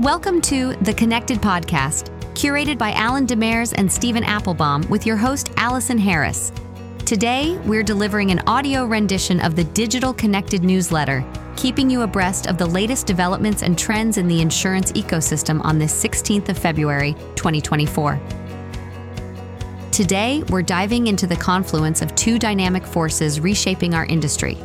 Welcome to the Connected Podcast, curated by Alan Demers and Stephen Applebaum, with your host, Allison Harris. Today, we're delivering an audio rendition of the Digital Connected newsletter, keeping you abreast of the latest developments and trends in the insurance ecosystem on this 16th of February, 2024. Today, we're diving into the confluence of two dynamic forces reshaping our industry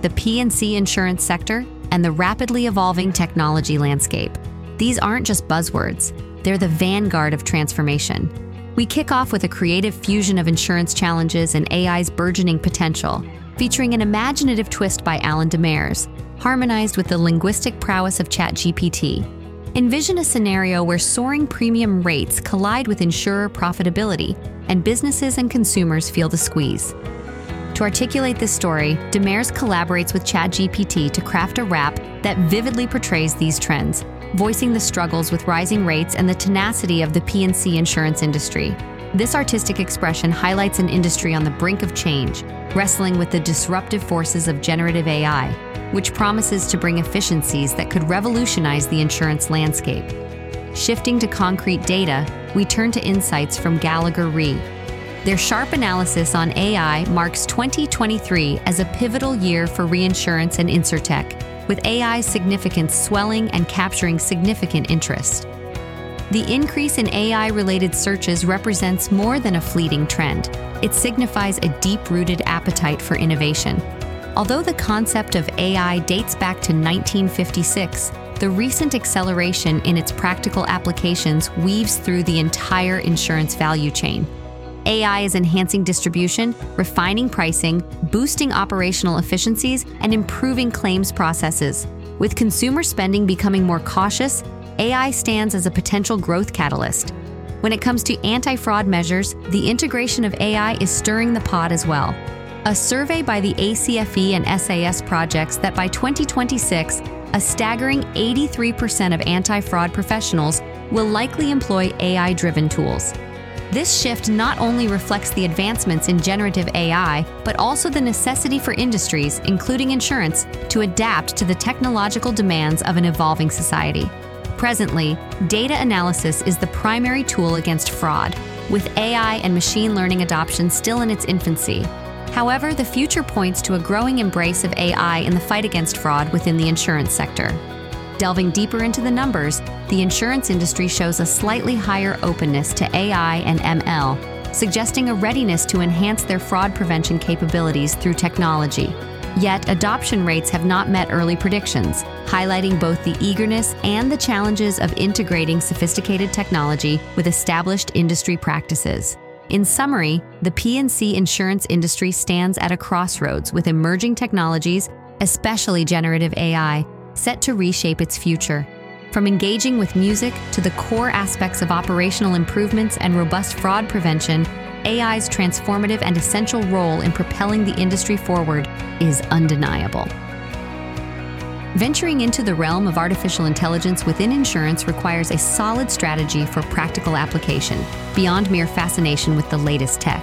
the P&C insurance sector and the rapidly evolving technology landscape. These aren't just buzzwords, they're the vanguard of transformation. We kick off with a creative fusion of insurance challenges and AI's burgeoning potential, featuring an imaginative twist by Alan Demers, harmonized with the linguistic prowess of ChatGPT. Envision a scenario where soaring premium rates collide with insurer profitability, and businesses and consumers feel the squeeze. To articulate this story, Demers collaborates with ChatGPT to craft a rap that vividly portrays these trends, voicing the struggles with rising rates and the tenacity of the P&C insurance industry. This artistic expression highlights an industry on the brink of change, wrestling with the disruptive forces of generative AI, which promises to bring efficiencies that could revolutionize the insurance landscape. Shifting to concrete data, we turn to insights from Gallagher Re. Their sharp analysis on AI marks 2023 as a pivotal year for reinsurance and insurtech, with AI's significance swelling and capturing significant interest. The increase in AI related searches represents more than a fleeting trend, it signifies a deep rooted appetite for innovation. Although the concept of AI dates back to 1956, the recent acceleration in its practical applications weaves through the entire insurance value chain. AI is enhancing distribution, refining pricing, boosting operational efficiencies, and improving claims processes. With consumer spending becoming more cautious, AI stands as a potential growth catalyst. When it comes to anti fraud measures, the integration of AI is stirring the pot as well. A survey by the ACFE and SAS projects that by 2026, a staggering 83% of anti fraud professionals will likely employ AI driven tools. This shift not only reflects the advancements in generative AI, but also the necessity for industries, including insurance, to adapt to the technological demands of an evolving society. Presently, data analysis is the primary tool against fraud, with AI and machine learning adoption still in its infancy. However, the future points to a growing embrace of AI in the fight against fraud within the insurance sector. Delving deeper into the numbers, the insurance industry shows a slightly higher openness to AI and ML, suggesting a readiness to enhance their fraud prevention capabilities through technology. Yet, adoption rates have not met early predictions, highlighting both the eagerness and the challenges of integrating sophisticated technology with established industry practices. In summary, the P&C insurance industry stands at a crossroads with emerging technologies, especially generative AI, set to reshape its future. From engaging with music to the core aspects of operational improvements and robust fraud prevention, AI's transformative and essential role in propelling the industry forward is undeniable. Venturing into the realm of artificial intelligence within insurance requires a solid strategy for practical application, beyond mere fascination with the latest tech.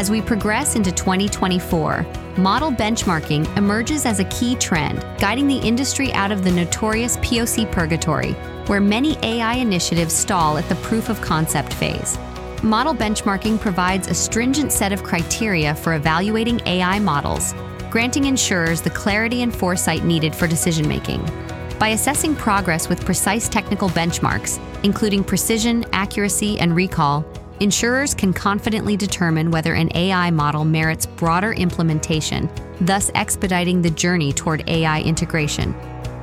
As we progress into 2024, model benchmarking emerges as a key trend, guiding the industry out of the notorious POC purgatory, where many AI initiatives stall at the proof of concept phase. Model benchmarking provides a stringent set of criteria for evaluating AI models, granting insurers the clarity and foresight needed for decision making. By assessing progress with precise technical benchmarks, including precision, accuracy, and recall, insurers can confidently determine whether an AI model merits broader implementation, thus expediting the journey toward AI integration.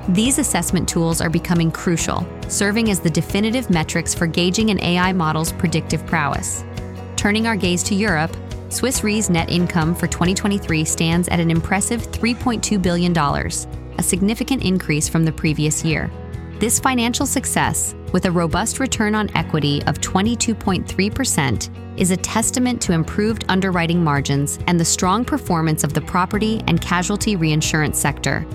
These assessment tools are becoming crucial, serving as the definitive metrics for gauging an AI model's predictive prowess. Turning our gaze to Europe, Swiss Re's net income for 2023 stands at an impressive $3.2 billion, a significant increase from the previous year. This financial success, with a robust return on equity of 22.3%, is a testament to improved underwriting margins and the strong performance of the property and casualty reinsurance sector.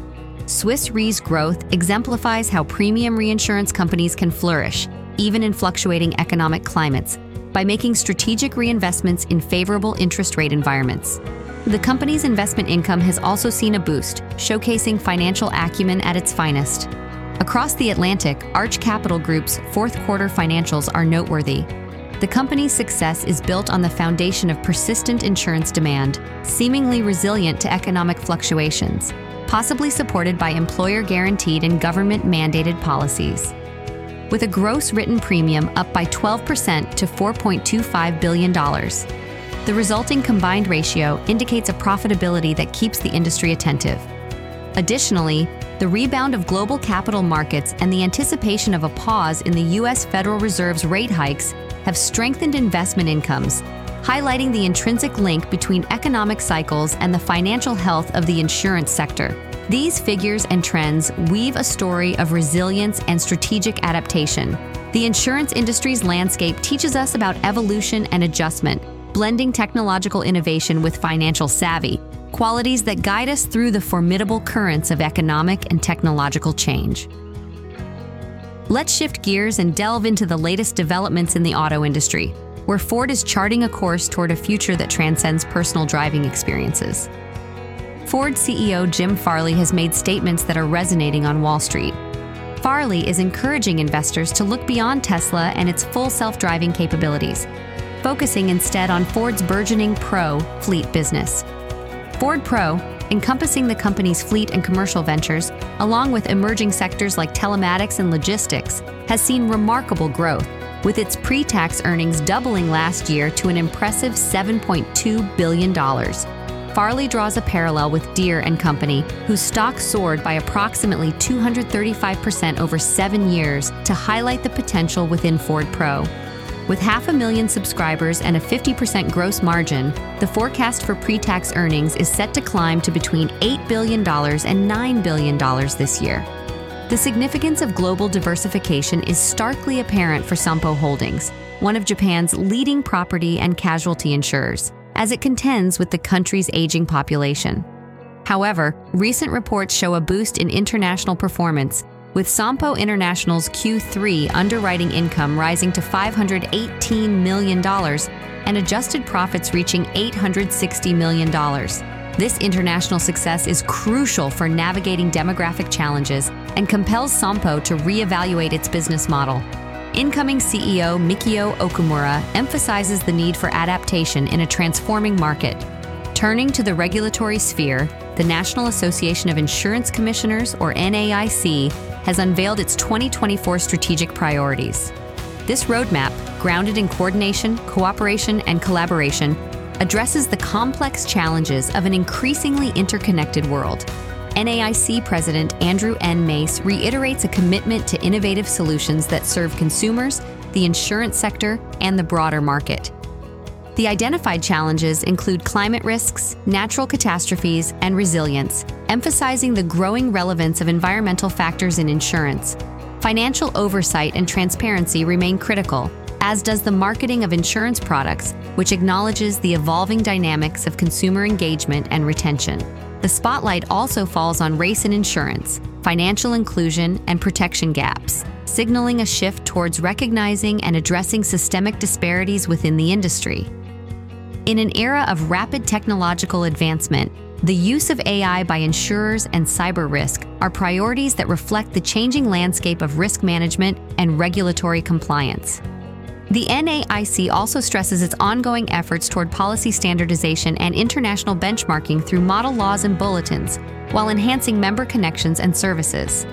Swiss Re's growth exemplifies how premium reinsurance companies can flourish, even in fluctuating economic climates, by making strategic reinvestments in favorable interest rate environments. The company's investment income has also seen a boost, showcasing financial acumen at its finest. Across the Atlantic, Arch Capital Group's fourth quarter financials are noteworthy. The company's success is built on the foundation of persistent insurance demand, seemingly resilient to economic fluctuations, possibly supported by employer guaranteed and government mandated policies. With a gross written premium up by 12% to $4.25 billion, the resulting combined ratio indicates a profitability that keeps the industry attentive. Additionally, the rebound of global capital markets and the anticipation of a pause in the U.S. Federal Reserve's rate hikes have strengthened investment incomes, highlighting the intrinsic link between economic cycles and the financial health of the insurance sector. These figures and trends weave a story of resilience and strategic adaptation. The insurance industry's landscape teaches us about evolution and adjustment, blending technological innovation with financial savvy, qualities that guide us through the formidable currents of economic and technological change. Let's shift gears and delve into the latest developments in the auto industry, where Ford is charting a course toward a future that transcends personal driving experiences. Ford CEO Jim Farley has made statements that are resonating on Wall Street. Farley is encouraging investors to look beyond Tesla and its full self driving capabilities, focusing instead on Ford's burgeoning Pro fleet business. Ford Pro, encompassing the company's fleet and commercial ventures, along with emerging sectors like telematics and logistics, has seen remarkable growth, with its pre tax earnings doubling last year to an impressive $7.2 billion. Farley draws a parallel with Deere and Company, whose stock soared by approximately 235% over seven years to highlight the potential within Ford Pro. With half a million subscribers and a 50% gross margin, the forecast for pre tax earnings is set to climb to between $8 billion and $9 billion this year. The significance of global diversification is starkly apparent for Sompo Holdings, one of Japan's leading property and casualty insurers, as it contends with the country's aging population. However, recent reports show a boost in international performance with Sompo International's Q3 underwriting income rising to $518 million and adjusted profits reaching $860 million. This international success is crucial for navigating demographic challenges and compels Sompo to reevaluate its business model. Incoming CEO Mikio Okumura emphasizes the need for adaptation in a transforming market. Turning to the regulatory sphere, the National Association of Insurance Commissioners, or NAIC, has unveiled its 2024 strategic priorities. This roadmap, grounded in coordination, cooperation, and collaboration, addresses the complex challenges of an increasingly interconnected world. NAIC President Andrew N. Mais reiterates a commitment to innovative solutions that serve consumers, the insurance sector, and the broader market. The identified challenges include climate risks, natural catastrophes, and resilience, emphasizing the growing relevance of environmental factors in insurance. Financial oversight and transparency remain critical, as does the marketing of insurance products, which acknowledges the evolving dynamics of consumer engagement and retention. The spotlight also falls on race in insurance, financial inclusion, and protection gaps, signaling a shift towards recognizing and addressing systemic disparities within the industry. In an era of rapid technological advancement, the use of AI by insurers and cyber risk are priorities that reflect the changing landscape of risk management and regulatory compliance. The NAIC also stresses its ongoing efforts toward policy standardization and international benchmarking through model laws and bulletins, while enhancing member connections and services.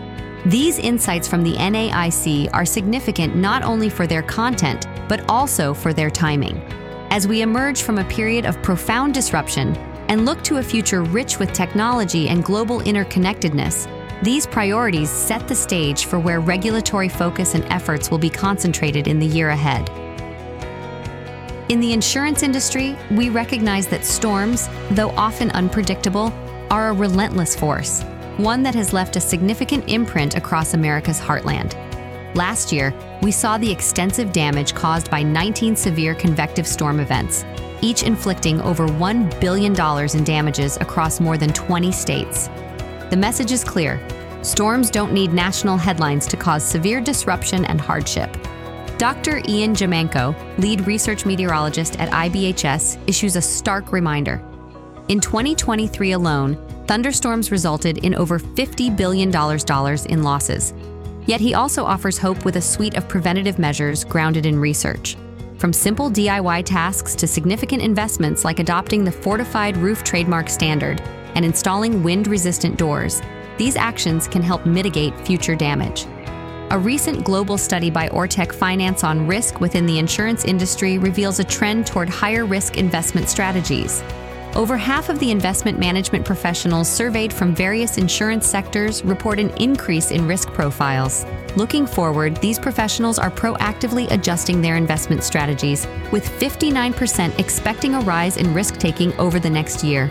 These insights from the NAIC are significant not only for their content, but also for their timing as we emerge from a period of profound disruption and look to a future rich with technology and global interconnectedness, these priorities set the stage for where regulatory focus and efforts will be concentrated in the year ahead. In the insurance industry, we recognize that storms, though often unpredictable, are a relentless force, one that has left a significant imprint across America's heartland. Last year, we saw the extensive damage caused by 19 severe convective storm events, each inflicting over $1 billion in damages across more than 20 states. The message is clear storms don't need national headlines to cause severe disruption and hardship. Dr. Ian Giammanco, lead research meteorologist at IBHS, issues a stark reminder. In 2023 alone, thunderstorms resulted in over $50 billion in losses, Yet he also offers hope with a suite of preventative measures grounded in research. From simple DIY tasks to significant investments like adopting the Fortified Roof Trademark Standard and installing wind resistant doors, these actions can help mitigate future damage. A recent global study by Ortec Finance on risk within the insurance industry reveals a trend toward higher risk investment strategies. Over half of the investment management professionals surveyed from various insurance sectors report an increase in risk profiles. Looking forward, these professionals are proactively adjusting their investment strategies, with 59% expecting a rise in risk taking over the next year.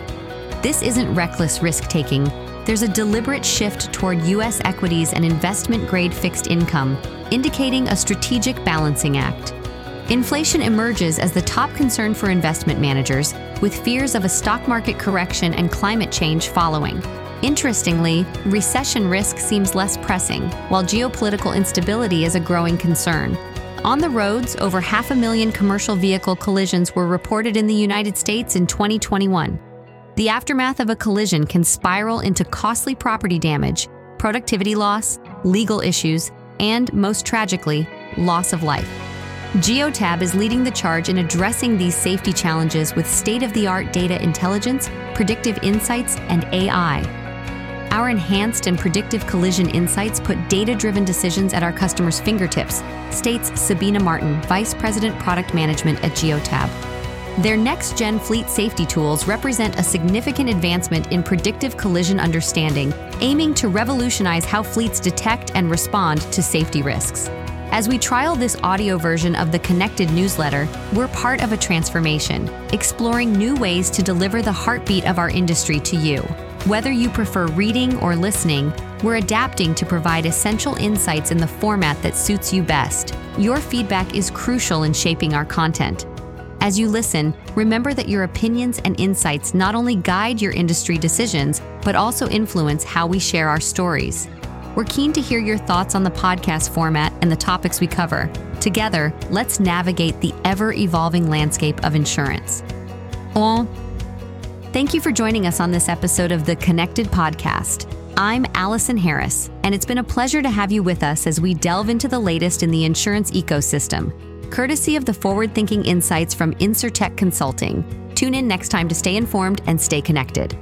This isn't reckless risk taking, there's a deliberate shift toward U.S. equities and investment grade fixed income, indicating a strategic balancing act. Inflation emerges as the top concern for investment managers, with fears of a stock market correction and climate change following. Interestingly, recession risk seems less pressing, while geopolitical instability is a growing concern. On the roads, over half a million commercial vehicle collisions were reported in the United States in 2021. The aftermath of a collision can spiral into costly property damage, productivity loss, legal issues, and, most tragically, loss of life. Geotab is leading the charge in addressing these safety challenges with state of the art data intelligence, predictive insights, and AI. Our enhanced and predictive collision insights put data driven decisions at our customers' fingertips, states Sabina Martin, Vice President Product Management at Geotab. Their next gen fleet safety tools represent a significant advancement in predictive collision understanding, aiming to revolutionize how fleets detect and respond to safety risks. As we trial this audio version of the Connected newsletter, we're part of a transformation, exploring new ways to deliver the heartbeat of our industry to you. Whether you prefer reading or listening, we're adapting to provide essential insights in the format that suits you best. Your feedback is crucial in shaping our content. As you listen, remember that your opinions and insights not only guide your industry decisions, but also influence how we share our stories. We're keen to hear your thoughts on the podcast format and the topics we cover. Together, let's navigate the ever evolving landscape of insurance. Oh, thank you for joining us on this episode of the Connected Podcast. I'm Allison Harris, and it's been a pleasure to have you with us as we delve into the latest in the insurance ecosystem courtesy of the forward thinking insights from InsurTech Consulting. Tune in next time to stay informed and stay connected.